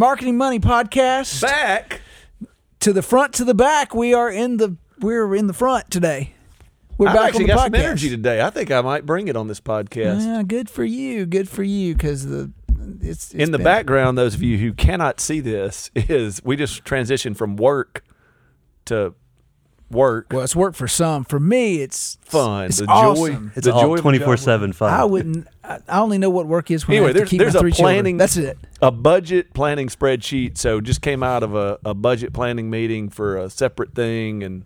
Marketing Money Podcast. back. To the front, to the back. We are in the we're in the front today. We're I've back actually on the got podcast. some energy today. I think I might bring it on this podcast. Yeah, good for you. Good for you. Because the it's, it's In the been- background, those of you who cannot see this, is we just transitioned from work to work. Well, it's work for some. For me, it's Fun. It's the joy. awesome. It's the all joy of the twenty job. four seven fun. I wouldn't. I, I only know what work is when Anyway, I have to there's keep there's my a three children. planning. That's it. A budget planning spreadsheet. So just came out of a, a budget planning meeting for a separate thing, and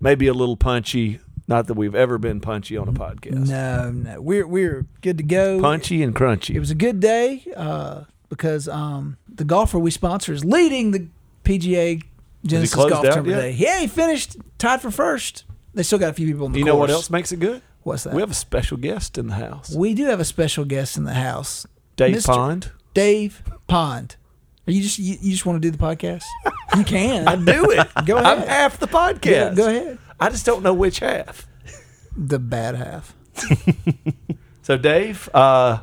maybe a little punchy. Not that we've ever been punchy on a podcast. No, no, we're we're good to go. Punchy and crunchy. It was a good day uh, because um, the golfer we sponsor is leading the PGA Genesis closed Golf out Tournament yet? today. Yeah, he finished tied for first. They still got a few people in the you know what course. else makes it good? What's that? We have a special guest in the house. We do have a special guest in the house, Dave Mr. Pond. Dave Pond. Are you just you, you just want to do the podcast? You can. I do it. Go I'm ahead. half the Go, podcast. go ahead. I just don't know which half. The bad half. So Dave, uh,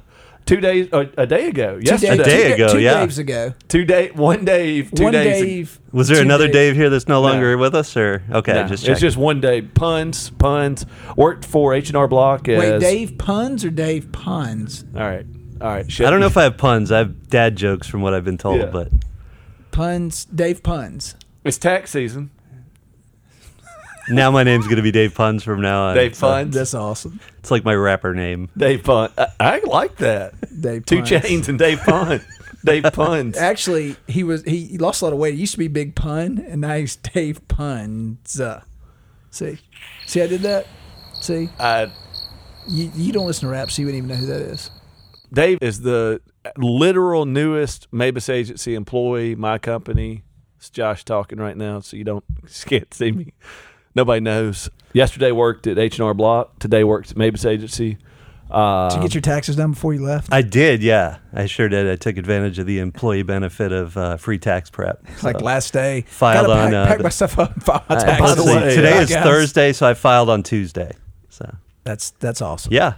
two days, uh, a day ago, Two yesterday, days- day two, ago, two yeah. days ago. two day, one Dave, two One days. Dave. Was there another days. Dave here that's no No. longer with us, or okay? No, just it's just one day. Puns, puns. Worked for H and R Block as. Wait, Dave Puns or Dave Puns? All right, all right. I don't know if I have puns. I have dad jokes from what I've been told, Yeah. but Puns. Dave Puns. it's tax season. Now my name's gonna be Dave Puns from now on. Dave So Puns. That's awesome. It's like my rapper name. Dave Pun. I, I like that. Dave Two Puns. chains and Dave Pun. Dave Puns. Actually, he was he, he lost a lot of weight. He used to be Big Pun, and now he's Dave Puns. See, see, I did that. See, I, you, you don't listen to rap, so you wouldn't even know who that is. Dave is the literal newest Mabus agency employee. My company. It's Josh talking right now, so you don't you can't see me. Nobody knows. Yesterday worked at H and R Block. Today worked at Mabus agency. Uh, Did you get your taxes done before you left? I did, yeah. I sure did. I took advantage of the employee benefit of uh, free tax prep. It's like last day. Filed Gotta on, pack, uh, pack the- my stuff up. and my I- taxes. by the way, today Bye, is. Thursday, so I filed on Tuesday. So That's that's awesome. yeah,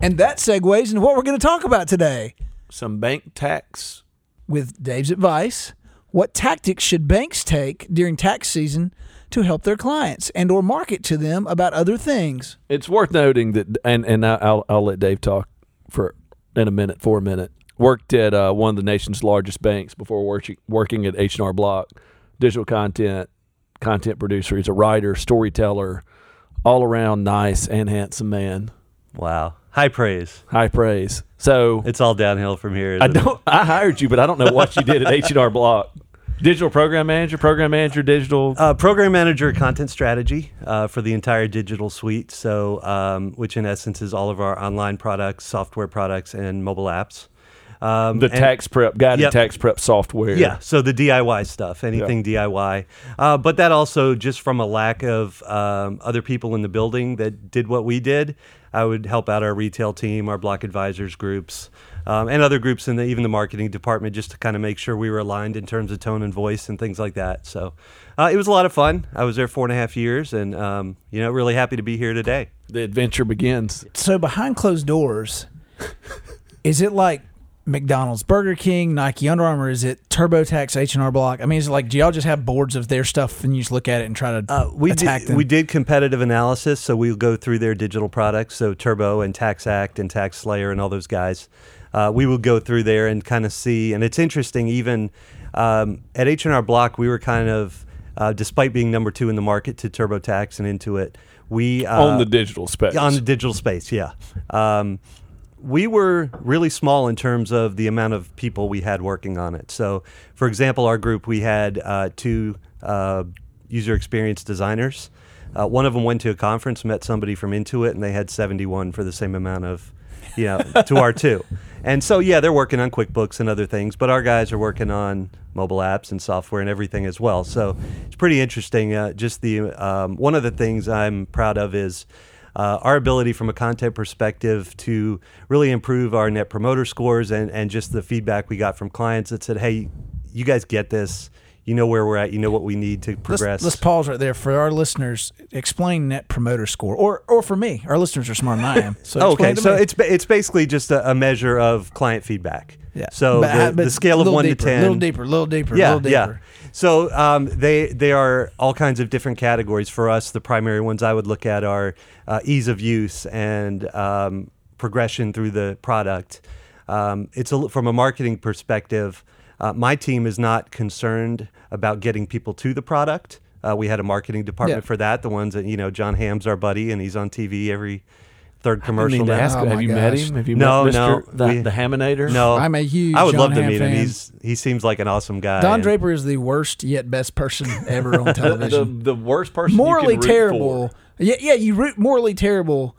And that segues into what we're going to talk about today some bank tax. with Dave's advice. What tactics should banks take during tax season to help their clients and or market to them about other things? It's worth noting that, and and I- I'll I'll let Dave talk for in a minute, for a minute. Worked at uh, one of the nation's largest banks before working working at H and R Block, digital content, content producer. He's a writer, storyteller, all around nice and handsome man. wow, high praise. High praise. So It's all downhill from here. I isn't it? don't. I hired you, but I don't know what you did at H and R Block. Digital program manager, program manager, digital. Uh, program manager, content strategy uh, for the entire digital suite. So, um, which in essence is all of our online products, software products, and mobile apps. Um, the and- tax prep, guided Yep. tax prep software. Yeah, so the DIY stuff, anything DIY. Uh, but that also just from a lack of um, other people in the building that did what we did. I would help out our retail team, our block advisors groups, um, and other groups in the even the marketing department, just to kind of make sure we were aligned in terms of tone and voice and things like that. So uh, it was a lot of fun. I was there four and a half years, and um, you know, really happy to be here today. The adventure begins. So behind closed doors, is it like McDonald's, Burger King, Nike, Under Armour? Is it TurboTax, H and R Block? I mean, is it like do y'all just have boards of their stuff and you just look at it and try to Uh, we attack did, them? we did competitive analysis, so we'll go through their digital products, so Turbo and TaxAct and TaxSlayer and all those guys. Uh, we will go through there and kind of see, and it's interesting. Even um, at H and R Block, we were kind of, uh, despite being number two in the market to TurboTax and Intuit, we uh, on the digital space. on the digital space, yeah. Um, we were really small in terms of the amount of people we had working on it. So, for example, our group, we had uh, two uh, user experience designers. Uh, one of them went to a conference, met somebody from Intuit, and they had 71 for the same amount of you know, to R2. And so, yeah, they're working on QuickBooks and other things, but our guys are working on mobile apps and software and everything as well. So it's pretty interesting. Uh, just the um, one of the things I'm proud of is uh, our ability from a content perspective to really improve our net promoter scores and, and just the feedback we got from clients that said, hey, you guys get this. You know where we're at. You know what we need to progress. Let's, let's pause right there for our listeners. Explain net promoter score, or or for me, our listeners are smarter than I am. So Oh, okay, so me. it's it's basically just a, a measure of client feedback. yeah. So But- the, but the scale of one deeper, to ten. a little deeper, a little deeper, yeah, little yeah. deeper. So um, they they are all kinds of different categories for us. The primary ones I would look at are uh, ease of use and um, progression through the product. Um, it's a, from a marketing perspective. Uh, my team is not concerned about getting people to the product. Uh, we had a marketing department Yeah. for that. The ones that you know, Jon Hamm's our buddy, and he's on TV every third I commercial. need to now. ask, Oh have my you met him? Have you No, met no, Mr. the, we- the Haminator? No, I'm a huge I would John love to Hamm meet him. He's he seems like an awesome guy. Don and- Draper is the worst yet best person ever on television. the, the worst person. you morally can root terrible. for. Yeah, yeah, you root morally terrible,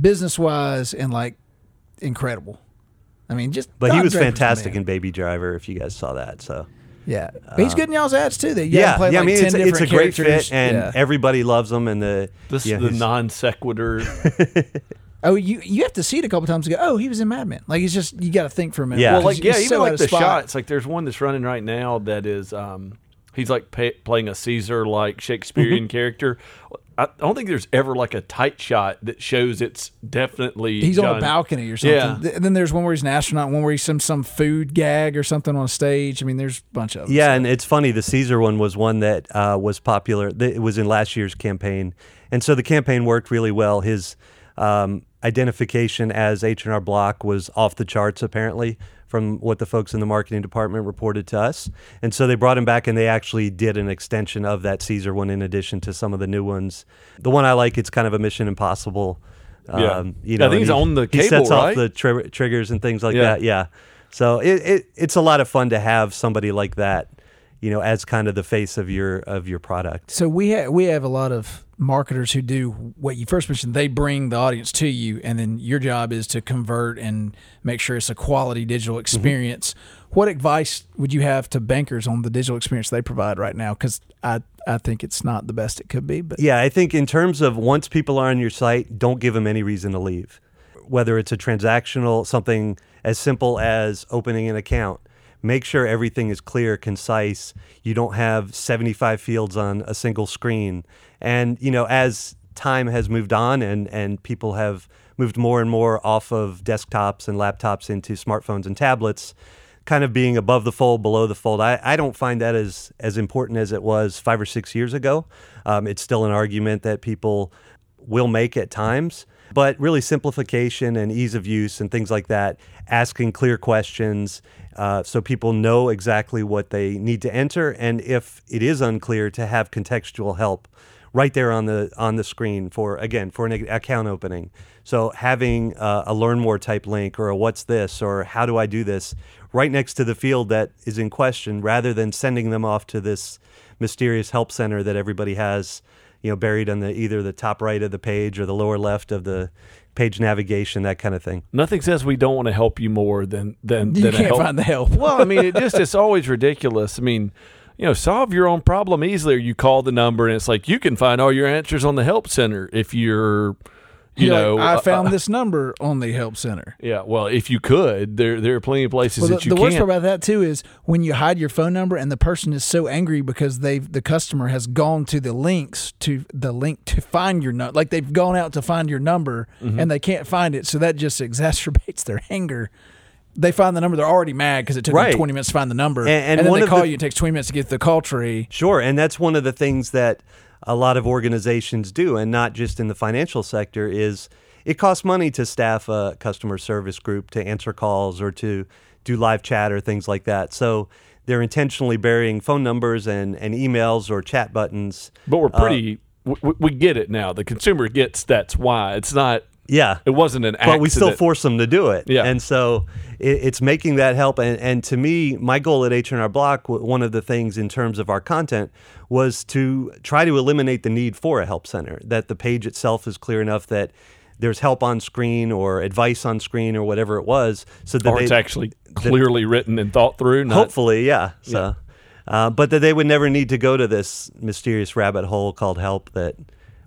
business wise, and like incredible. I mean, just. But he was Draper's fantastic man. in Baby Driver. If you guys saw that, so Yeah, But he's good in y'all's ads too. They yeah, play yeah. like I mean, 10 it's, it's a great characters. fit, and Yeah. everybody loves him. And the This yeah, the non sequitur. oh, you you have to see it a couple times to go. Oh, he was in Mad Men. Like it's just you got to think for a minute. Yeah. well, like yeah, even so like the spot. shots. Like there's one that's running right now that is um he's like pay, playing a Caesar like Shakespearean Mm-hmm. character. I don't think there's ever like a tight shot that shows it's definitely He's on a balcony or something. Yeah. And then there's one where he's an astronaut, one where he's some some food gag or something on a stage. I mean, there's a bunch of them. Yeah, and it's funny. The Caesar one was one that uh, was popular. It was in last year's campaign, and so the campaign worked really well. His um, identification as H and R Block was off the charts, apparently, from what the folks in the marketing department reported to us. And so they brought him back, and they actually did an extension of that Caesar one in addition to some of the new ones. The one I like, it's kind of a Mission Impossible. Yeah. Um, you I know, think he's and he- on the he sets right? off the tri- triggers and things like Yeah. that. Yeah. So it, it it's a lot of fun to have somebody like that, you know, as kind of the face of your of your product. So we have we have a lot of marketers who do what you first mentioned. They bring the audience to you, and then your job is to convert and make sure it's a quality digital mm-hmm. experience. What advice would you have to bankers on the digital experience they provide right now? Because I I think it's not the best it could be. But Yeah, I think in terms of once people are on your site, don't give them any reason to leave. Whether it's a transactional, something as simple as opening an account, make sure everything is clear, concise. You don't have 75 fields on a single screen. And, you know, as time has moved on and, and people have moved more and more off of desktops and laptops into smartphones and tablets, kind of being above the fold, below the fold. I, I don't find that as as important as it was five or six years ago. Um, it's still an argument that people will make at times, but really simplification and ease of use and things like that, asking clear questions uh, so people know exactly what they need to enter, and if it is unclear, to have contextual help right there on the on the screen for again for an account opening. So having a learn more type link or a what's this or how do I do this right next to the field that is in question, rather than sending them off to this mysterious help center that everybody has, you know, buried on the either the top right of the page or the lower left of the page navigation, that kind of thing. Nothing says we don't want to help you more than than you than can't help. find the help. well, I mean, it just it's always ridiculous. I mean, you know, solve your own problem easily. Or you call the number, and it's like you can find all your answers on the help center if you're, you You're know, like, I uh, found uh, this number on the help center. Yeah, well, if you could, there there are plenty of places Well, that the, you the worst part about that too is when you hide your phone number and the person is so angry because they've the customer has gone to the links to the link to find your number, like they've gone out to find your number Mm-hmm. and they can't find it, so that just exacerbates their anger. They find the number, they're already mad because it took Right. them twenty minutes to find the number, And- and then one they call the- you. It takes twenty minutes to get the call tree. Sure, and that's one of the things that a lot of organizations do, and not just in the financial sector, is it costs money to staff a customer service group to answer calls or to do live chat or things like that. So they're intentionally burying phone numbers and, and emails or chat buttons. but we're Uh, pretty. we, we get it now. The consumer gets that's why it's not. Yeah. It wasn't an accident. but we still force them to do it. Yeah. And so it, it's making that help. And, and to me, my goal at H&R Block, one of the things in terms of our content was to try to eliminate the need for a help center, that the page itself is clear enough that there's help on screen or advice on screen or whatever it was, so that or they, it's actually clearly written and thought through. Not, hopefully, yeah. So, Uh, but that they would never need to go to this mysterious rabbit hole called help that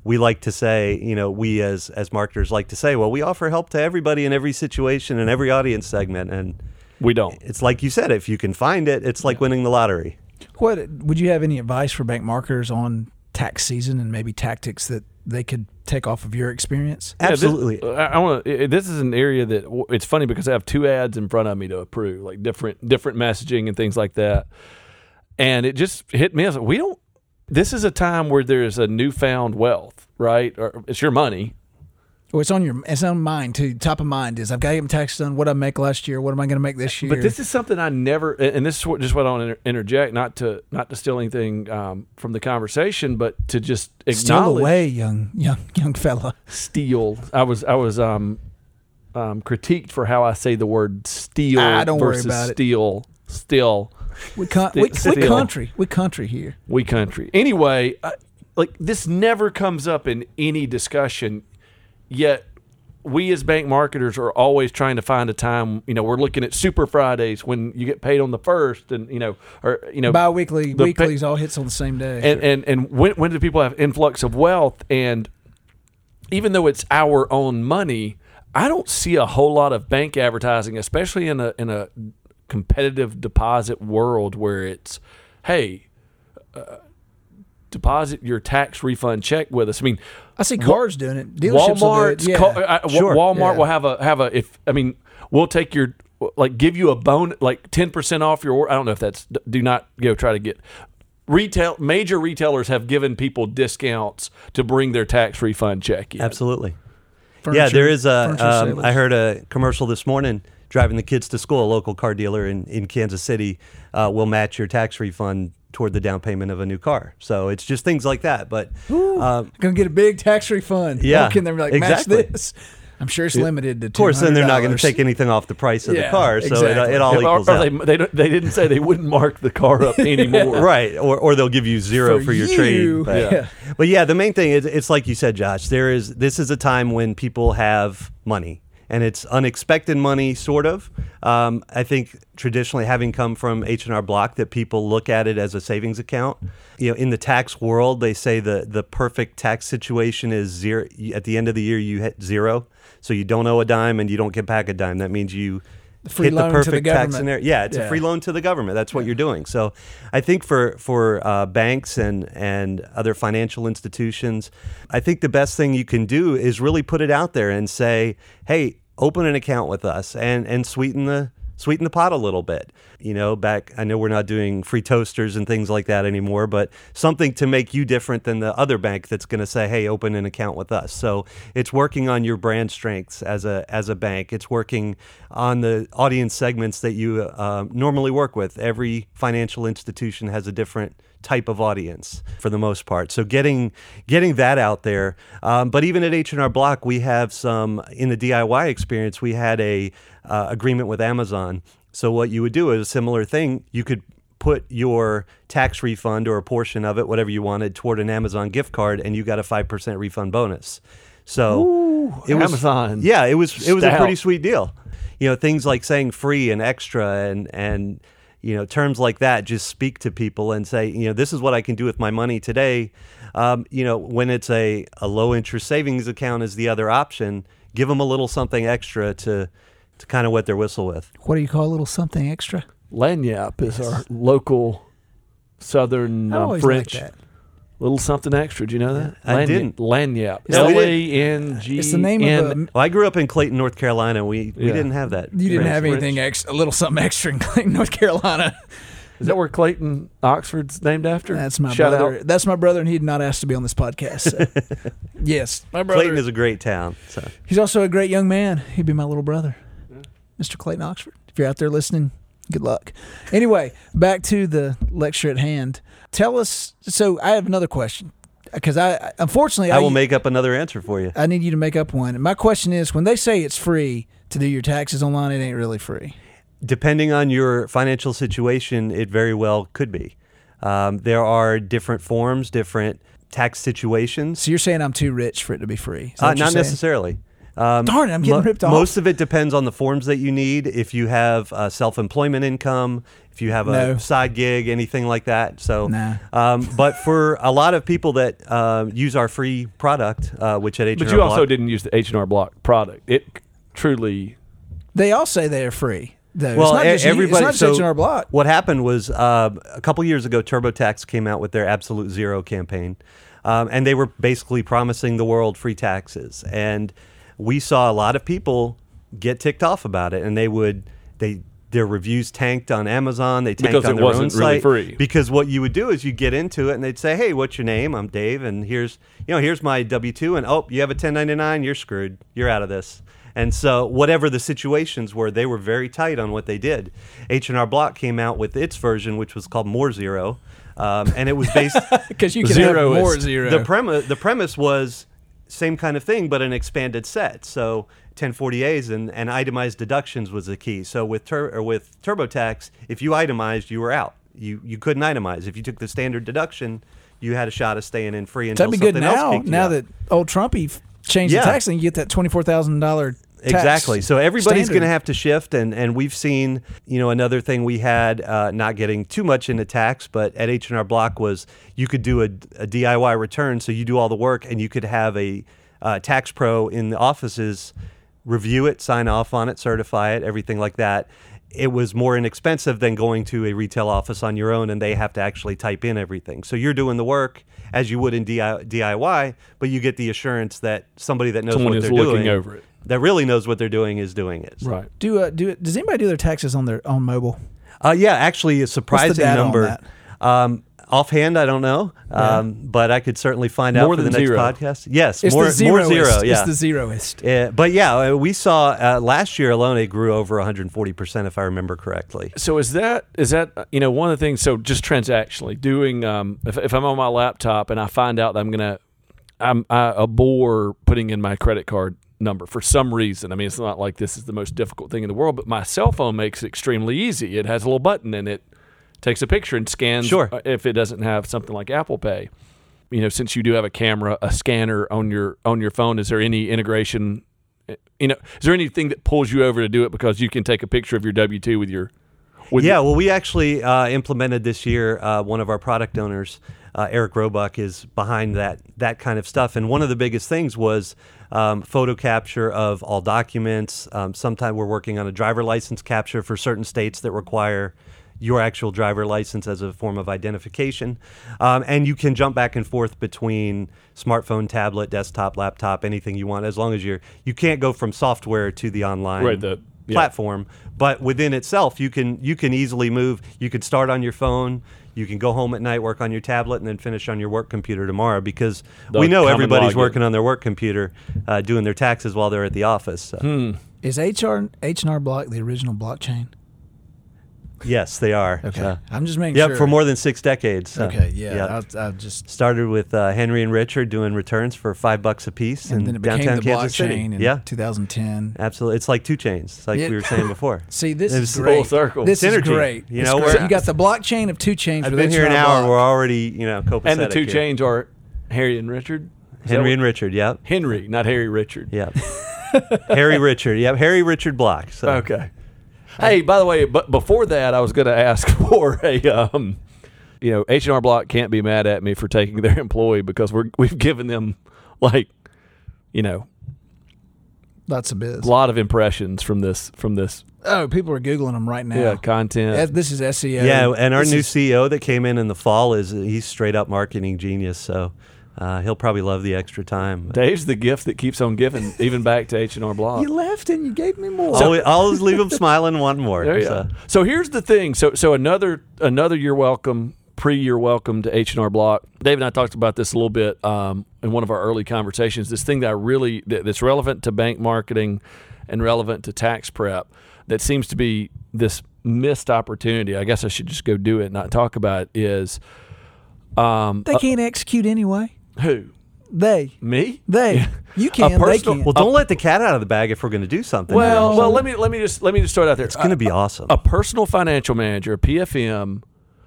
we like to say. You know, we as as marketers like to say, well, we offer help to everybody in every situation and every audience segment, and we don't. it's like you said, if you can find it, it's like winning the lottery. What would you have any advice for bank marketers on tax season and maybe tactics that they could take off of your experience? Yeah, this- Absolutely. Uh, I, I want to. This is an area that it's funny because I have two ads in front of me to approve, like different different messaging and things like that. And it just hit me. I was like, we don't. This is a time where there's a newfound wealth, right? Or it's your money. Well, it's on your it's on mind too. Top of mind is I've got to get my taxes done. What did I make last year? What am I going to make this year? But this is something I never, and this is what, just what I want to interject, not to not to steal anything um, from the conversation, but to just Steal away, young young young fella. steal. I was I was um, um, critiqued for how I say the word steal Ah, don't worry versus about it. steal. Still, We con- Sti- we, we country. We country here. we country. Anyway, I, like this never comes up in any discussion, yet we as bank marketers are always trying to find a time. You know, we're looking at Super Fridays when you get paid on the first, and you know, or you know, Bi-weekly, the pa- all hits on the same day. and and and when when do people have influx of wealth and even though it's our own money i don't see a whole lot of bank advertising especially in a in a competitive deposit world where it's hey uh, deposit your tax refund check with us i mean I see cars doing it. Dealerships will do Yeah. ca- uh, Sure. Walmart Yeah. will have a have a if I mean we'll take your like give you a bone like ten percent off your order. I don't know if that's do not go try to get retail major retailers have given people discounts to bring their tax refund check in. Absolutely. yeah, there is a. Um. I heard a commercial this morning driving the kids to school. A local car dealer in, in Kansas City uh, will match your tax refund toward the down payment of a new car. So it's just things like that. But um, gonna get a big tax refund. Yeah, Walk in there and be like, exactly. match this. I'm sure it's limited to. of course, then they're not going to take anything off the price of the car. So it, exactly. it all Or- or equals out. they, they, they didn't say they wouldn't mark the car up anymore. right or, or they'll give you zero For for, your you. trade but Yeah. but yeah the main thing is it's like you said josh there is this is a time when people have money and it's unexpected money sort of. Um, i think traditionally having come from h&r block that people look at it as a savings account. You know in the tax world they say the the perfect tax situation is zero at the end of the year you hit zero. So you don't owe a dime and you don't get back a dime. That means you hit the loan to the perfect tax government. scenario. Yeah, it's Yeah. a free loan to the government. That's what you're doing. So, I think for for uh, banks and and other financial institutions, I think the best thing you can do is really put it out there and say, "Hey, open an account with us and and sweeten the sweeten the pot a little bit." You know, back I know we're not doing free toasters and things like that anymore, but something to make you different than the other bank that's going to say, "Hey, open an account with us." So, it's working on your brand strengths as a as a bank. It's working on the audience segments that you uh, normally work with. Every financial institution has a different type of audience for the most part. So getting getting that out there. Um, but even at H and R Block, we have some in the DIY experience. We had a uh, agreement with Amazon. So what you would do is a similar thing. You could put your tax refund or a portion of it, whatever you wanted, toward an Amazon gift card, and you got a five percent refund bonus. So it was Amazon. Yeah, it was it was a pretty sweet deal. You know, things like saying free and extra and and you know terms like that just speak to people and say, you know, this is what I can do with my money today. Um, you know, when it's a a low interest savings account is the other option, give them a little something extra to to kind of wet their whistle with. What do you call a little something extra? Lagniappe is our local southern I um, French like that. Little something extra. Do you know that? I didn't. Lagniappe. It's the- L a n g. It's the name of a. Well, I grew up in Clayton, North Carolina. We we Yeah. didn't have that. You didn't French- have anything French- extra, a little something extra in Clayton, North Carolina. Is that where Clayton, Oxford's named after? That's my Shout brother. out. That's my brother, and he did not ask to be on this podcast. so. yes, my brother. Clayton is a great town. So He's also a great young man. He'd be my little brother, Mr. Clayton Oxford. If you're out there listening, good luck. Anyway, back to the lecture at hand. Tell us. So I have another question because I unfortunately I will make up another answer for you. I need you to make up one. And my question is, when they say it's free to do your taxes online, it ain't really free. depending on your financial situation, it very well could be. Um, there are different forms, different tax situations. So you're saying I'm too rich for it to be free? Uh, not saying? necessarily. Um, Darn it, I'm getting mo- ripped off. Most of it depends on the forms that you need. If you have uh, self-employment income, if you have a No. side gig, anything like that. So, Nah. um, but for a lot of people that uh, use our free product, uh, which at H&R But you also Block- didn't use the H and R Block product. It truly They all say they are free. Though. Well, it's not e- just you- everybody. It's not so just H&R Block. What happened was uh, a couple years ago, TurboTax came out with their Absolute Zero campaign, um, and they were basically promising the world free taxes. And we saw a lot of people get ticked off about it, and they would they their reviews tanked on Amazon. They tanked Because on it their wasn't own really site free. because what you would do is you get into it, and they'd say, "Hey, what's your name? I'm Dave, and here's you know here's my W two, and oh, you have a 1099, you're screwed, you're out of this." And so, whatever the situations were, they were very tight on what they did. H and R Block came out with its version, which was called More Zero, um, and it was based. Because you can Zero have more zero. the premise the premise was same kind of thing, but an expanded set. So 1040As and, and itemized deductions was the key. So with tur- or with TurboTax, if you itemized, you were out. You you couldn't itemize. If you took the standard deduction, you had a shot of staying in free until That'd be good something else now. you Now that old Trumpy f- changed Yeah. the tax thing, you get that twenty four thousand dollar. Exactly. So everybody's going to have to shift, and and we've seen, you know, another thing we had, uh, not getting too much into tax, but at H and R Block was you could do a, a DIY return, so you do all the work, and you could have a uh, tax pro in the offices review it, sign off on it, certify it, everything like that. It was more inexpensive than going to a retail office on your own, and they have to actually type in everything. So you're doing the work as you would in DIY, but you get the assurance that somebody that knows Someone what is they're looking doing over it. That really knows what they're doing is doing it. So- right. Do uh, do does anybody do their taxes on their on mobile? Uh, yeah, actually, a surprising data on number. that? Um, offhand, I don't know, um, but I could certainly find out for the next zero. podcast. Yes, It's more, the more zeroist. zero. Yeah. It's the zeroist. Yeah, but yeah, uh, we saw uh, last year alone it grew over 140 percent, if I remember correctly. So is that is that uh, you know one of the things? So just transactionally doing, um, if if I'm on my laptop and I find out that I'm gonna, I'm I abhor putting in my credit card number for some reason. I mean, it's not like this is the most difficult thing in the world, but my cell phone makes it extremely easy. It has a little button and it takes a picture and scans. Sure. uh, If it doesn't have something like Apple Pay, you know, since you do have a camera, a scanner on your on your phone, is there any integration? uh, You know, is there anything that pulls you over to do it because you can take a picture of your W two with your with Yeah, well, we actually uh, implemented this year. Uh, one of our product owners, uh, Eric Roebuck, is behind that that kind of stuff. And one of the biggest things was um, photo capture of all documents. Um, Sometimes we're working on a driver license capture for certain states that require your actual driver license as a form of identification. Um, and you can jump back and forth between smartphone, tablet, desktop, laptop, anything you want, as long as you're. You can't go from software to the online Right, the- yeah. platform but within itself you can you can easily move you could start on your phone you can go home at night work on your tablet and then finish on your work computer tomorrow because The we know everybody's login. working on their work computer uh, doing their taxes while they're at the office so. Hmm. Is HR H and R Block the original blockchain? Yes they are Okay, Uh, I'm just making yep sure. for more than six decades Uh, Okay, yeah, yep. I, I just started with uh, henry and richard doing returns for five bucks a piece and in then it became downtown the kansas blockchain city in yeah 2010. absolutely it's like two chains like Yeah. we were saying before See, this It is was great. full circle. This is great. You know, great. we're- you got the blockchain of two chains. i've been here an H&R hour Block. we're already you know copacetic and the two here. chains are Harry and Richard. Is henry and richard yep Henry, not Harry Richard. Yep. Harry Richard. Yep. Harry Richard Block. So Okay. Hey, by the way, but before that, I was going to ask for a, um, you know, H and R Block can't be mad at me for taking their employee because we're we've given them like, you know, Lots of biz. a lot of impressions from this from this Oh, people are googling them right now. yeah content. This is SEO. yeah, and our This new is- CEO that came in in the fall is he's straight up marketing genius. So uh, he'll probably love the extra time. Dave's the gift that keeps on giving, even back to H and R Block. You left and you gave me more. So, I'll always leave him smiling, wanting more. There you so. go. So here's the thing. So so another another you're welcome pre you're welcome to H and R Block. Dave and I talked about this a little bit um, in one of our early conversations. This thing that I really that, that's relevant to bank marketing and relevant to tax prep that seems to be this missed opportunity. I guess I should just go do it and not talk about it. Is um, they can't execute anyway. Who They. me? They. You can. They personal- can. Well, don't let the cat out of the bag if we're going to do something. Well, here. well, let me let me just let me just start out there. it's going to be awesome. a personal financial manager, a PFM,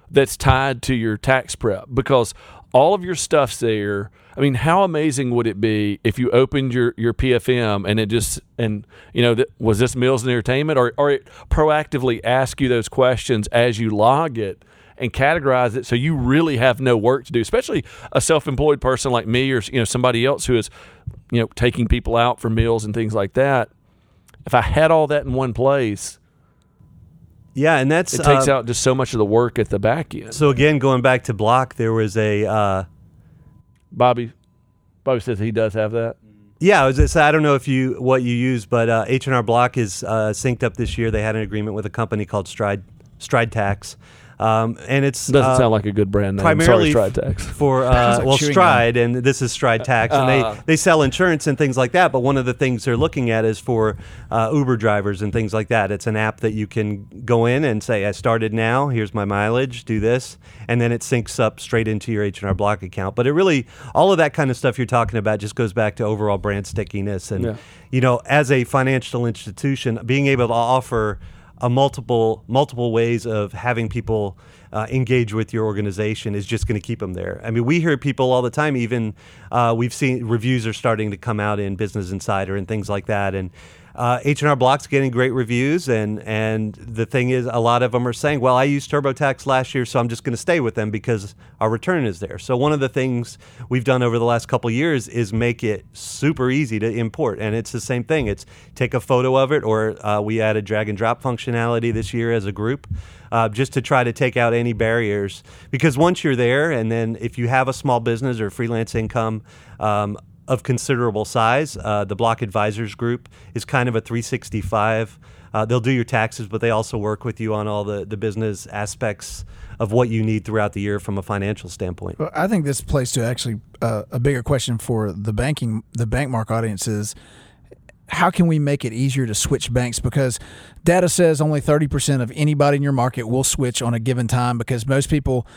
that's tied to your tax prep because all of your stuff's there. I mean, how amazing would it be if you opened your, your PFM and it just and you know th- was this meals and entertainment or or it proactively ask you those questions as you log it and categorize it so you really have no work to do, especially a self-employed person like me or you know somebody else who is you know taking people out for meals and things like that. If I had all that in one place, Yeah, and that's it takes uh, out just so much of the work at the back end. So again, going back to Block, there was a uh, Bobby, Bobby says he does have that. yeah. I was just, I don't know if you what you use, but uh, H and R Block is uh, synced up this year. They had an agreement with a company called Stride Stride Tax, um, and it's Doesn't uh, sound like a good brand name. primarily Sorry, Stride Tax. for uh, like well chewing Stride, and this is Stride Tax, and they they sell insurance and things like that. But one of the things they're looking at is for uh, Uber drivers and things like that. It's an app that you can go in and say, "I started now. Here's my mileage. Do this," and then it syncs up straight into your H and R Block account. But it really, all of that kind of stuff you're talking about just goes back to overall brand stickiness, and Yeah. you know, as a financial institution, being able to offer a multiple multiple ways of having people uh, engage with your organization is just going to keep them there. I mean, we hear people all the time. Even uh, we've seen reviews are starting to come out in Business Insider and things like that, and. Uh, H&R Block's getting great reviews, and and the thing is, a lot of them are saying, "Well, I used TurboTax last year, so I'm just going to stay with them because our return is there." So one of the things we've done over the last couple years is make it super easy to import, and it's the same thing. It's take a photo of it, or uh, we added drag and drop functionality this year as a group, uh, just to try to take out any barriers. Because once you're there, and then if you have a small business or freelance income. Um, of considerable size. Uh, the Block Advisors Group is kind of a 365. Uh, they'll do your taxes, but they also work with you on all the, the business aspects of what you need throughout the year from a financial standpoint. Well, I think this plays to actually uh, a bigger question for the banking, the bank mark audience is how can we make it easier to switch banks? Because data says only 30% of anybody in your market will switch on a given time because most people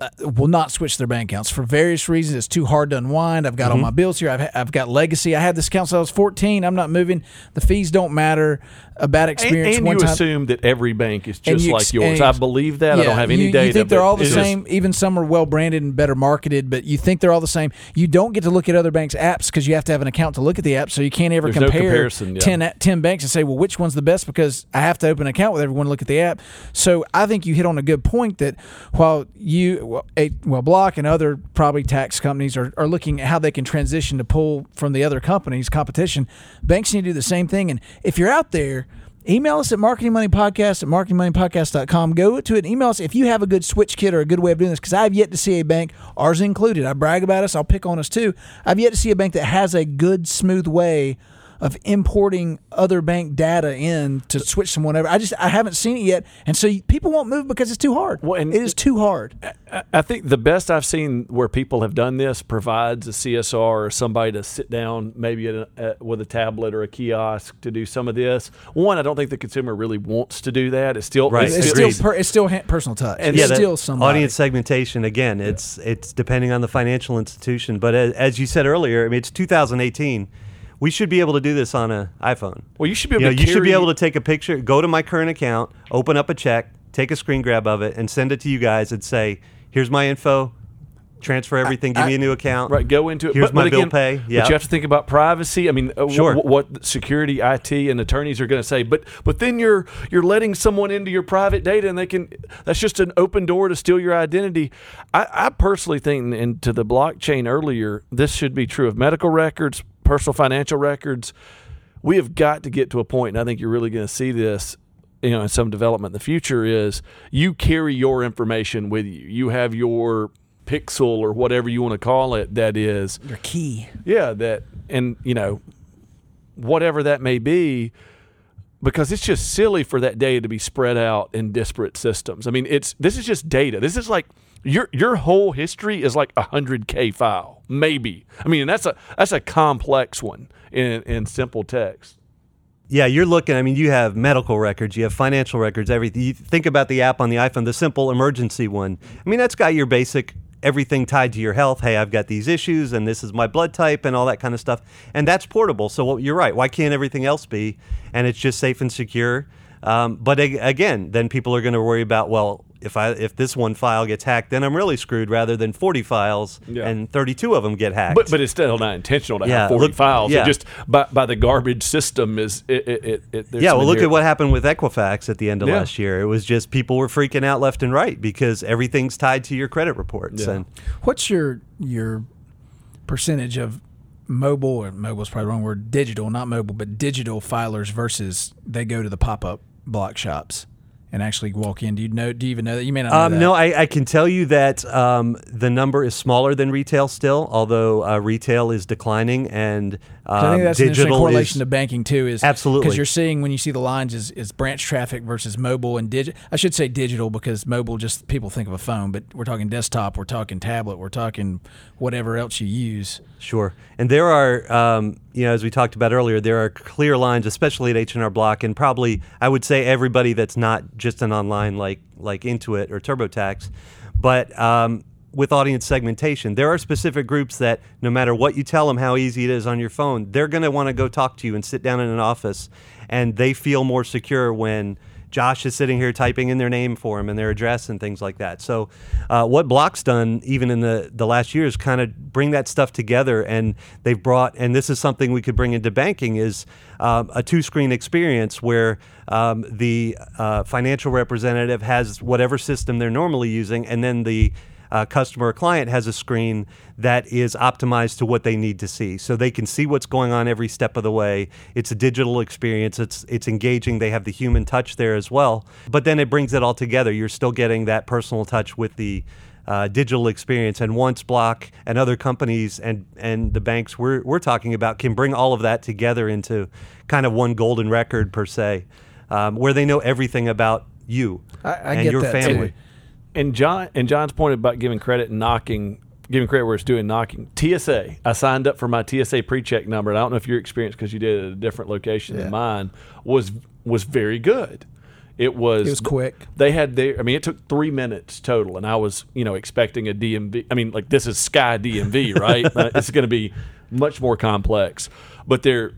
uh, will not switch their bank accounts for various reasons. It's too hard to unwind. I've got Mm-hmm. all my bills here. I've, I've got legacy. I had this account since I was 14. I'm not moving. The fees don't matter. A bad experience and one you time. assume that every bank is just you like yours. I believe that. I don't have any you, data. You think they're all the it's just- same. Even some are well branded and better marketed, but you think they're all the same. You don't get to look at other banks' apps because you have to have an account to look at the app, so you can't ever no compare yeah. 10, 10 banks and say, well, which one's the best because I have to open an account with everyone to look at the app. So I think you hit on a good point that while you, well, Block and other probably tax companies are, are looking at how they can transition to pull from the other companies' competition, banks need to do the same thing. And if you're out there, email us at marketingmoneypodcast at marketingmoneypodcast.com. Go to it, email us if you have a good switch kit or a good way of doing this, because I've yet to see a bank, ours included, I brag about us, I'll pick on us too. I've yet to see a bank that has a good, smooth way of importing other bank data in to switch someone over. I just I haven't seen it yet, and so people won't move because it's too hard. Well, and- it is too hard. I- I think the best I've seen where people have done this provides a CSR or somebody to sit down, maybe at a, at, with a tablet or a kiosk to do some of this. One, I don't think the consumer really wants to do that. It's still Right. It's, It's still, still per, it's still ha- personal touch. And it's that still some audience segmentation again. It's it's depending on the financial institution, but as, as you said earlier, I mean it's 2018. We should be able to do this on an iPhone. well, you should be You, able know, to. you should be able to take a picture, go to my current account, open up a check, take a screen grab of it, and send it to you guys and say, "Here's my info. Transfer everything. Give I- me a new account. Right, go into it. Here's but, my but bill pay. Yeah. But you have to think about privacy. I mean, uh, Sure. wh- what security, IT, and attorneys are going to say. But but then you're you're letting someone into your private data, and they can. That's just an open door to steal your identity. I, I personally think, and to the blockchain earlier, this should be true of medical records, personal financial records. We have got to get to a point, and I think you're really going to see this you know, in some development in the future is you carry your information with you. You have your pixel or whatever you want to call it that is Your key. yeah that and you know whatever that may be because it's just silly for that data to be spread out in disparate systems i mean it's this is just data this is like your your whole history is like a 100k file maybe i mean that's a that's a complex one in in simple text Yeah, you're looking. I mean, you have medical records, you have financial records, everything. You think about the app on the iPhone, the simple emergency one. I mean, that's got your basic everything tied to your health. Hey, I've got these issues, and this is my blood type, and all that kind of stuff. And that's portable. So you're right. Why can't everything else be? And it's just safe and secure. Um, but a- again, then people are going to worry about well, if I if this one file gets hacked, then I'm really screwed. Rather than 40 files Yeah. and 32 of them get hacked. But but it's still not intentional to Yeah, have forty look- files. yeah. It just by, by the garbage system is it it, it, it there's yeah, well, look at what happened with Equifax at the end of Yeah. last year. It was just people were freaking out left and right because everything's tied to your credit reports. Yeah. And What's your your percentage of mobile or mobile is probably the wrong word digital not mobile but digital filers versus they go to the pop up block shops and actually walk in? Do you know? Do you even know that? You may not. Know Um, that. no, I, I can tell you that um, the number is smaller than retail still, although uh, retail is declining and um, I think that's an interesting correlation is. to banking too. Is Absolutely. because you're seeing when you see the lines is, is branch traffic versus mobile and digital. I should say digital because mobile just people think of a phone, but we're talking desktop, we're talking tablet, we're talking whatever else you use. Sure, and there are, um, you know, as we talked about earlier, there are clear lines, especially at H and R Block, and probably I would say everybody that's not just an online like like Intuit or TurboTax, but um, with audience segmentation, there are specific groups that no matter what you tell them how easy it is on your phone, they're going to want to go talk to you and sit down in an office, and they feel more secure when. Josh is sitting here typing in their name for them and their address and things like that. So, uh, what Block's done, even in the, the last year, is kind of bring that stuff together. And they've brought, and this is something we could bring into banking, is um, a two screen experience where um, the uh, financial representative has whatever system they're normally using, and then the uh, customer or client has a screen that is optimized to what they need to see, so they can see what's going on every step of the way. It's a digital experience. It's it's engaging. They have the human touch there as well, but then it brings it all together. You're still getting that personal touch with the uh, digital experience. And once Block and other companies and and the banks we're we're talking about can bring all of that together into kind of one golden record per se, um, where they know everything about you I- I and your that, too. And John and John's point about giving credit and knocking, giving credit where it's due and knocking. TSA. I signed up for my TSA pre-check number. And I don't know if your experience because you did it at a different location Yeah. than mine was was very good. It was It was quick. They had their. I mean, it took three minutes total, and I was you know expecting a DMV. I mean, like this is Sky DMV, right? It's going to be much more complex, but they're.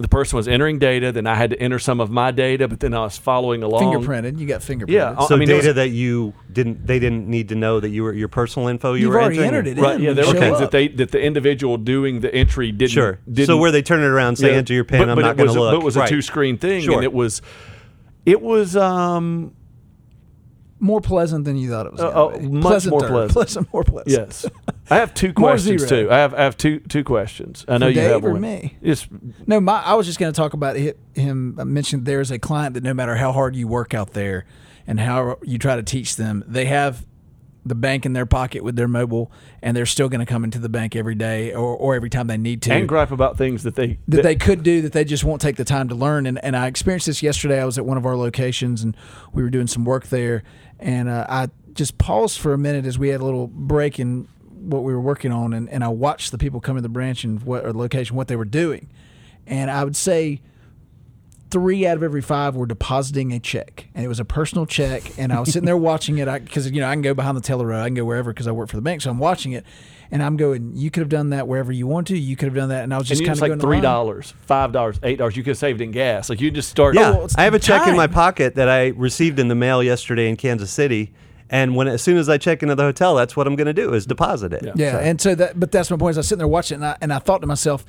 The person was entering data, then I had to enter some of my data, but then I was following along. Fingerprinted, you got fingerprinted. Yeah, I So mean, data was- that you didn't, they didn't need to know that you were your personal info. You You've were already entering? entered it Right. in Yeah. There you were things up. that they that the individual doing the entry didn't. Sure. Didn't, so where they turn it around, say yeah, enter your pin. but- I'm but not going to a- look. But it was a Right. two screen thing, Sure. and it was, it was um more pleasant than you thought it was. Uh, gonna oh, be. much more pleasant. pleasant, more pleasant. yes. I have two questions too. I have I have two two questions. I know For you Dave have or one. me? Yes. No, my I was just going to talk about hi- him. I mentioned there's a client that no matter how hard you work out there and how you try to teach them, they have the bank in their pocket with their mobile, and they're still going to come into the bank every day or, or every time they need to. And gripe about things that they that they could do that they just won't take the time to learn. And, and I experienced this yesterday. I was at one of our locations and we were doing some work there. And uh, I just paused for a minute as we had a little break in what we were working on. And, and I watched the people come to the branch and what or the location, what they were doing. And I would say three out of every five were depositing a check, and it was a personal check. And I was sitting there watching it because you know I can go behind the teller row, I can go wherever because I work for the bank, so I'm watching it, and I'm going. You could have done that wherever you want to. You could have done that, and I was just kind of like going three dollars, five dollars, eight dollars. You could have saved in gas. Like you just start. Yeah, well, I have a check in my pocket that I received in the mail yesterday in Kansas City, and when as soon as I check into the hotel, that's what I'm going to do is deposit it. Yeah. Yeah, So- and so that, but that's my point. Is I was sitting there watching, and I, and I thought to myself,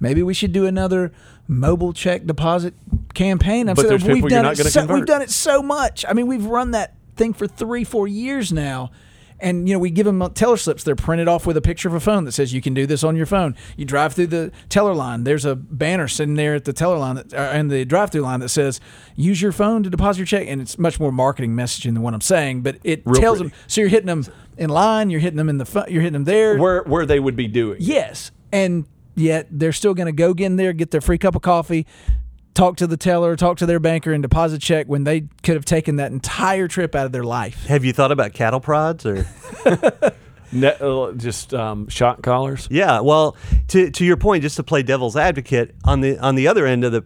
maybe we should do another mobile check deposit campaign. I'm But sitting there's we've people you're done not it. gonna So, convert. we've done it so much. I mean, we've run that thing for three, four years now. And you know, we give them teller slips. They're printed off with a picture of a phone that says you can do this on your phone. You drive through the teller line. There's a banner sitting there at the teller line that, uh, and the drive-through line that says use your phone to deposit your check. And it's much more marketing messaging than what I'm saying, but it Real tells pretty. them. So you're hitting them in line. You're hitting them in the. Fu- you're hitting them there. where where they would be doing. Yes, and yet they're still going to go get in there, get their free cup of coffee, talk to the teller, talk to their banker, and deposit check when they could have taken that entire trip out of their life. Have you thought about cattle prods or? Ne- uh, just um, shot collars. Yeah, well, to to your point, just to play devil's advocate on the on the other end of the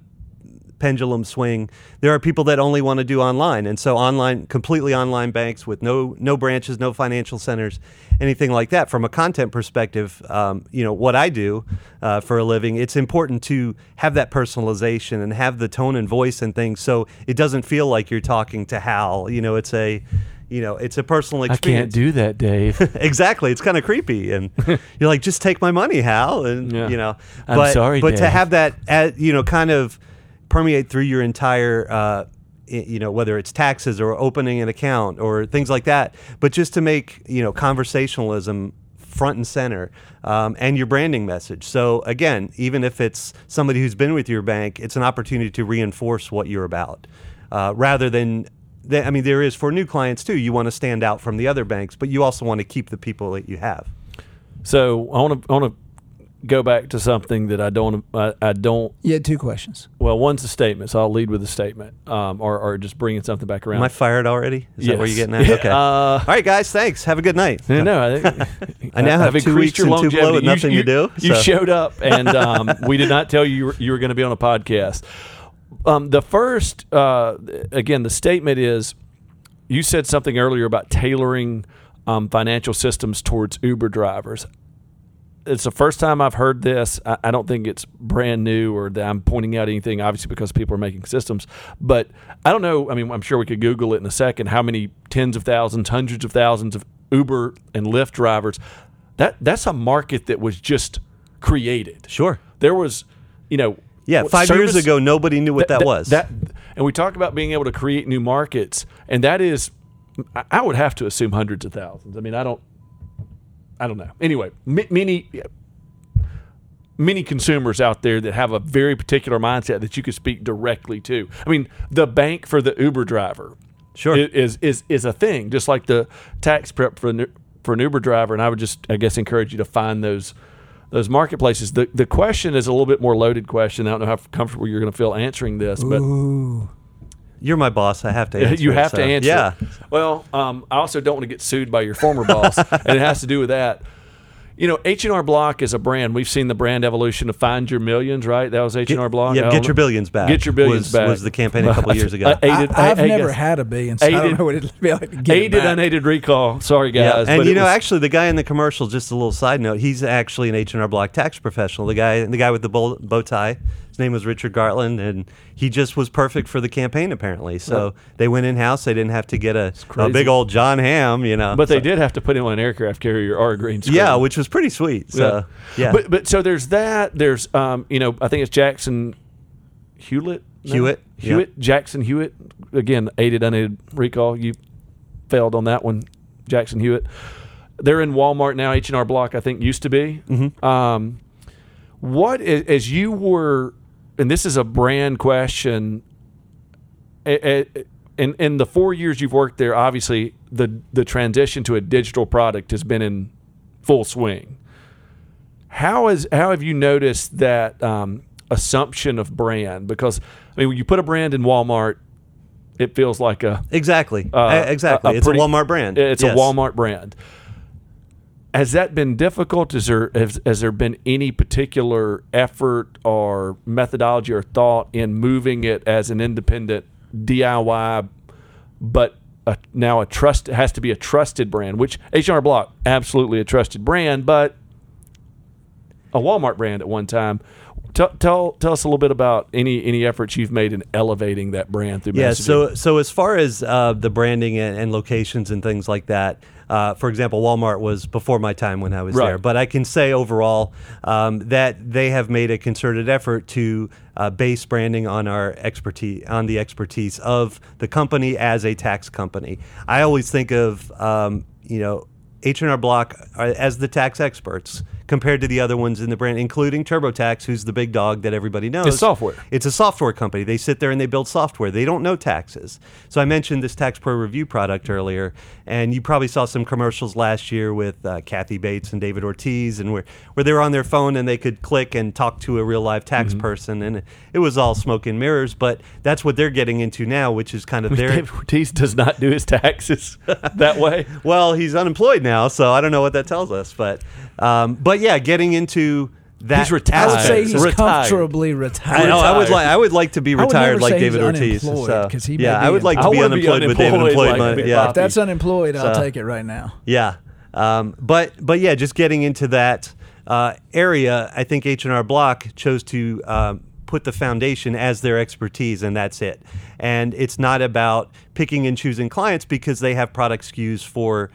pendulum swing. There are people that only want to do online, and so online, completely online banks with no no branches, no financial centers, anything like that. From a content perspective, um, you know what I do uh, for a living. It's important to have that personalization and have the tone and voice and things, so it doesn't feel like you're talking to Hal. You know, it's a you know, it's a personal experience. I can't do that, Dave. exactly. It's kind of creepy, and you're like, just take my money, Hal, and Yeah. you know. I'm but, sorry, but to have that, uh, you know, kind of permeate through your entire, uh, you know, whether it's taxes or opening an account or things like that, but just to make you know conversationalism front and center um, and your branding message. So again, even if it's somebody who's been with your bank, it's an opportunity to reinforce what you're about, uh, rather than. th- I mean, there is for new clients too. You want to stand out from the other banks, but you also want to keep the people that you have. so I want to I want to go back to something that I don't I, I don't. You had two questions. Well, one's a statement, so I'll lead with a statement, um, or or just bringing something back around. Am I fired already? Is that where you're Yes. getting at? Okay. uh, All right, guys. Thanks. Have a good night. No, no, I, think, I now have two increased weeks in Tupelo with You- nothing to you, do, You so. showed up, and um, we did not tell you you were, you were going to be on a podcast. Um, the first, uh, again, the statement is you said something earlier about tailoring um, financial systems towards Uber drivers. It's the first time I've heard this. I, I don't think it's brand new or that I'm pointing out anything, obviously, because people are making systems. But I don't know. I mean, I'm sure we could Google it in a second how many tens of thousands, hundreds of thousands of Uber and Lyft drivers. That That's a market that was just created. Sure. There was, you know, Yeah. Five years ago, nobody knew what that, was. That, and we talk about being able to create new markets, and that is, I would have to assume hundreds of thousands. I mean, I don't, I don't know. Anyway, many, many consumers out there that have a very particular mindset that you could speak directly to. I mean, the bank for the Uber driver, Sure. is is is a thing, just like the tax prep for an, for an Uber driver. And I would just, I guess, encourage you to find those. Those marketplaces. The the question is a little bit more loaded question. I don't know how comfortable you're going to feel answering this, but Ooh. You're my boss. I have to answer. you it, have to so- answer. Yeah. Well, um, I also don't want to get sued by your former boss, and it has to do with that. You know, H and R Block is a brand. We've seen the brand evolution of Find Your Millions, right? That was H and R Block. yeah, get your billions back. Get your billions was, back was the campaign a couple years ago. Uh, aided, I, have I- I never guess- had a billion, so I don't know what it'd be like to get it aided back. unaided recall. Sorry, Yeah, guys. and but you know, was- actually, the guy in the commercial. Just a little side note. He's actually an H and R Block tax professional. The guy, the guy with the bow, bow tie. His name was Richard Gartland, and he just was perfect for the campaign. Apparently, so they went in house. They didn't have to get a, a big old Jon Hamm, you know. but they did have to put him on an aircraft carrier or a green screen. Yeah, which was pretty sweet. So yeah, But but so there's that. There's um you know I think it's Jackson Hewlett. No? Hewitt, yeah. Hewitt. Jackson Hewitt. Again, aided unaided recall. You failed on that one, Jackson Hewitt. They're in Walmart now. H and R Block, I think, used to be. Mm-hmm. Um, what as you were, and this is a brand question. a- a- In in the four years you've worked there, obviously the the transition to a digital product has been in full swing. How is how have you noticed that um, assumption of brand? Because I mean, when you put a brand in Walmart, it feels like a exactly, uh, exactly. it's pretty- a Walmart brand. It's Yes. a Walmart brand. Has that been difficult? Is there has, has there been any particular effort or methodology or thought in moving it as an independent DIY, but a, now a trust has to be a trusted brand, which H&R Block absolutely a trusted brand, but a Walmart brand at one time. Tell, tell tell us a little bit about any any efforts you've made in elevating that brand through Yeah. messaging. So so as far as uh, the branding and, and locations and things like that, uh, for example, Walmart was before my time when I was Right. there. But I can say overall um, that they have made a concerted effort to uh, base branding on our expertise, on the expertise of the company as a tax company. I always think of um, you know. H&R Block as the tax experts compared to the other ones in the brand, including TurboTax, who's the big dog that everybody knows. It's software. It's a software company. They sit there and they build software. They don't know taxes. So I mentioned this Tax Pro Review product earlier, and you probably saw some commercials last year with uh, Kathy Bates and David Ortiz, and where where they were on their phone and they could click and talk to a real live tax Mm-hmm. person, and it was all smoke and mirrors. But that's what they're getting into now, which is kind of their. David Ortiz does not do his taxes that way. Well, he's unemployed now, so I don't know what that tells us. But, um, but yeah, getting into that He's retired. I would say he's Retired. comfortably retired. I know. I would like. I would like to be I would retired never like say he's David Ortiz. unemployed, So, 'cause he may yeah, be I would like to be wanna be unemployed with David unemployed employed like money. Big Yeah, If that's unemployed, I'll So- take it right now. yeah. Um, but but yeah, just getting into that uh, area, I think H and R Block chose to um, put the foundation as their expertise, and that's it. And it's not about picking and choosing clients because they have product SKUs for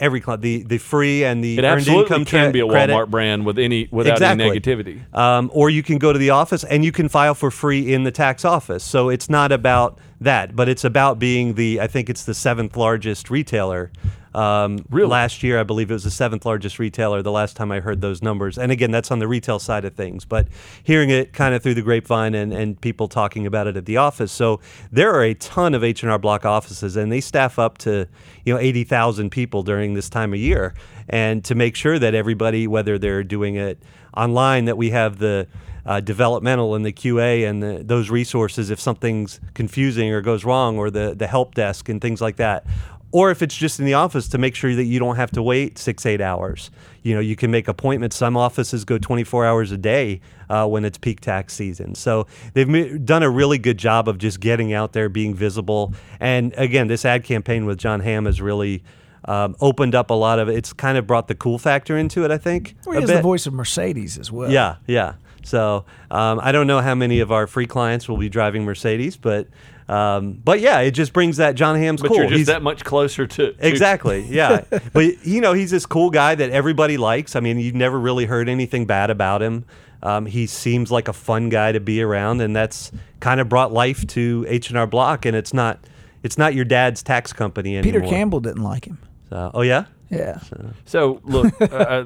every client, the the free and the It earned absolutely income can tra- be a Walmart credit. brand with any without Exactly. any negativity. Um, or you can go to the office and you can file for free in the tax office. So it's not about that, but it's about being the, I think it's the seventh largest retailer. Um, Really? Last year, I believe it was the seventh largest retailer the last time I heard those numbers. And again, that's on the retail side of things, but hearing it kind of through the grapevine and, and people talking about it at the office. So there are a ton of H&R Block offices and they staff up to, you know, 80,000 people during this time of year. And to make sure that everybody, whether they're doing it online, that we have the uh, developmental and the QA and the, those resources if something's confusing or goes wrong, or the, the help desk and things like that. Or if it's just in the office to make sure that you don't have to wait six, eight hours. You know, you can make appointments. Some offices go 24 hours a day uh, when it's peak tax season. So they've done a really good job of just getting out there, being visible. And again, this ad campaign with Jon Hamm has really um, opened up a lot of it. It's kind of brought the cool factor into it, I think. Well, he the voice of Mercedes as well. Yeah, yeah. So um, I don't know how many of our free clients will be driving Mercedes, but um, but yeah, it just brings that Jon Hamm's But cool. you're just He's- that much closer to to- Exactly. Yeah. but you know, he's this cool guy that everybody likes. I mean, you've never really heard anything bad about him. Um, he seems like a fun guy to be around, and that's kind of brought life to H and R Block. And it's not, it's not your dad's tax company anymore. Peter Campbell didn't like him. So, oh yeah. Yeah. So look, uh, uh,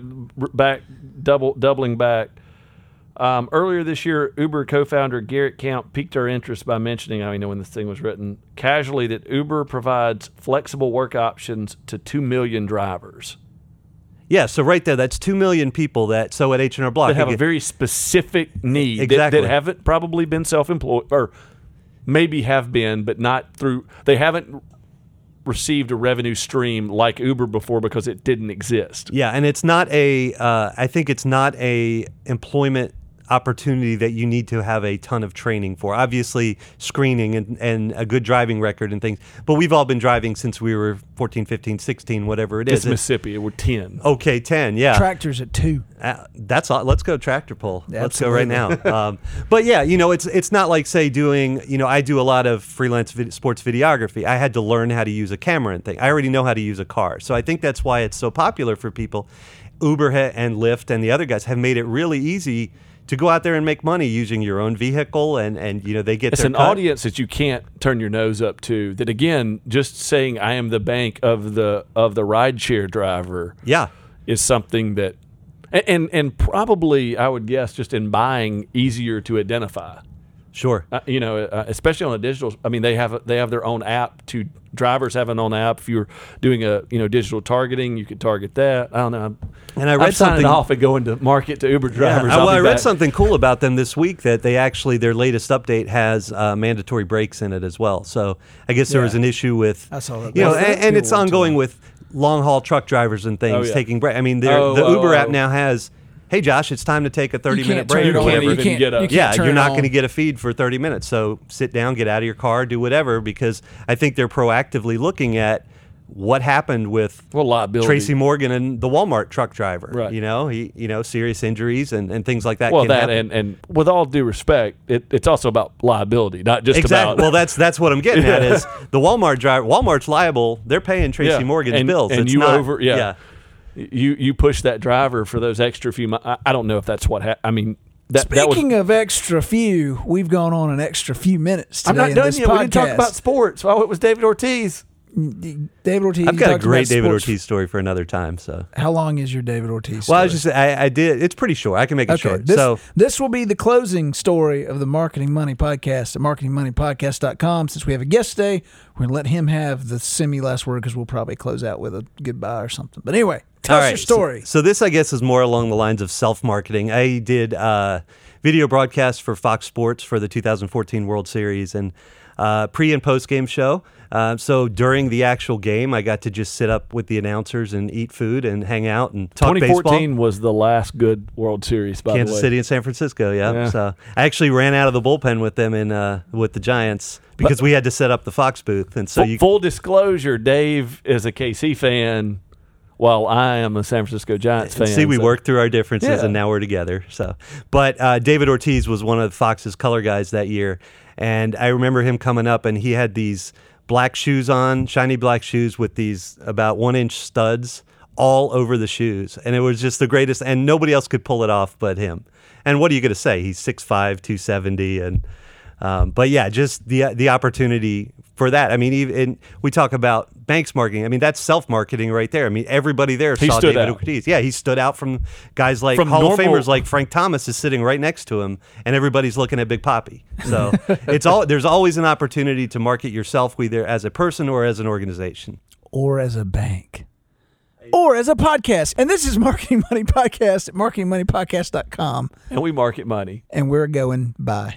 back double doubling back. Um, earlier this year, Uber co-founder Garrett Camp piqued our interest by mentioning, I don't know when this thing was written, casually that Uber provides flexible work options to two million drivers Yeah. So right there, that's two million people that so at H and R Block that have a very specific need that- that, haven't probably been self-employed or maybe have been, but not through. They haven't received a revenue stream like Uber before because it didn't exist. Yeah, and it's not a. Uh, I think it's not a employment opportunity that you need to have a ton of training for. Obviously, screening and, and a good driving record and things. But we've all been driving since we were 14, 15, 16, whatever It's. It's- Mississippi. We're ten. okay, 10, yeah. Tractors at two. Uh, that's all. Let's go tractor pull. Let's go right now. Um, but yeah, you know, it's it's not like say doing. You know, I do a lot of freelance vid- sports videography. I had to learn how to use a camera and thing. I already know how to use a car, so I think that's why it's so popular for people. Uber and Lyft and the other guys have made it really easy to go out there and make money using your own vehicle, and and you know they get It's an cut. audience that you can't turn your nose up to. That again, just saying I am the bank of the of the rideshare driver Yeah, is something that, and and, and probably I would guess just in buying easier to identify. Sure. Uh, you know, uh, especially on a digital. I mean, they have they have their own app. To drivers have an own app. If you're doing a you know digital targeting, you could target that. I don't know. And I read I'm something- off and going to market to Uber drivers. Yeah, I'll well, I read back. something cool about them this week that they actually their latest update has uh, mandatory breaks in it as well. So I guess there was an issue with I saw that. you know, and, and it's ongoing talking. with long haul truck drivers and things Oh, yeah. taking break. I mean, Oh, the oh, Uber app oh. now has. Hey Josh, it's time to take a thirty You minute break. You can't you can't get up. You can't yeah, you're not going to get a feed for 30 minutes. So sit down, get out of your car, do whatever, because I think they're proactively looking at what happened with Well. Tracy Morgan and the Walmart truck driver. Right. You know, he you know serious injuries and, and things like that. Well, that happen. and, and with all due respect, it, it's also about liability, not just exactly. about. well, that's that's what I'm getting at is the Walmart driver. Walmart's liable. They're paying Tracy Yeah. Morgan's and, bills. and It's you not, over yeah. You you push that driver for those extra few. mi- I, I don't know if that's what. Ha- I mean, that, that was. Speaking of extra few, we've gone on an extra few minutes I'm not done yet. We didn't talk about sports. Oh, it was David Ortiz. David Ortiz. I've got a great David sports. Ortiz story for another time. So, How long is your David Ortiz? well, I was story? just I, I did. It's pretty short. I can make it Okay, short. this, so, this will be the closing story of the Marketing Money Podcast at marketingmoneypodcast.com. Since we have a guest today, we're going to let him have the semi last word because we'll probably close out with a goodbye or something. But anyway, tell All us right, your story. So, so this, I guess, is more along the lines of self marketing. I did uh, video broadcasts for Fox Sports for the 2014 World Series, and uh, pre and post game show. Uh, so during the actual game, I got to just sit up with the announcers and eat food and hang out and talk 2014 baseball. was the last good World Series. By Kansas the way, City and San Francisco, yeah. Yeah. So I actually ran out of the bullpen with them in uh, with the Giants because we had to set up the Fox booth, and so Full- you full disclosure: Dave is a KC fan, while I am a San Francisco Giants fan. See, we so- worked through our differences, Yeah. and now we're together. So, but uh, David Ortiz was one of Fox's color guys that year, and I remember him coming up, and he had these black shoes on, shiny black shoes with these about one inch studs all over the shoes, and it was just the greatest. And nobody else could pull it off but him. And what are you going to say? He's 6'5", 270, and um, but yeah, just the the opportunity for that. I mean, even we talk about banks marketing. I mean, that's self marketing right there. I mean, everybody there He saw stood David out. Ortiz. Yeah, he stood out from guys like From Hall of Famers like Frank Thomas is sitting right next to him, and everybody's looking at Big Papi. So it's all there's always an opportunity to market yourself, either as a person or as an organization. or as a bank or as a podcast. And this is Marketing Money Podcast at marketingmoneypodcast.com. and we market money. And we're going bye.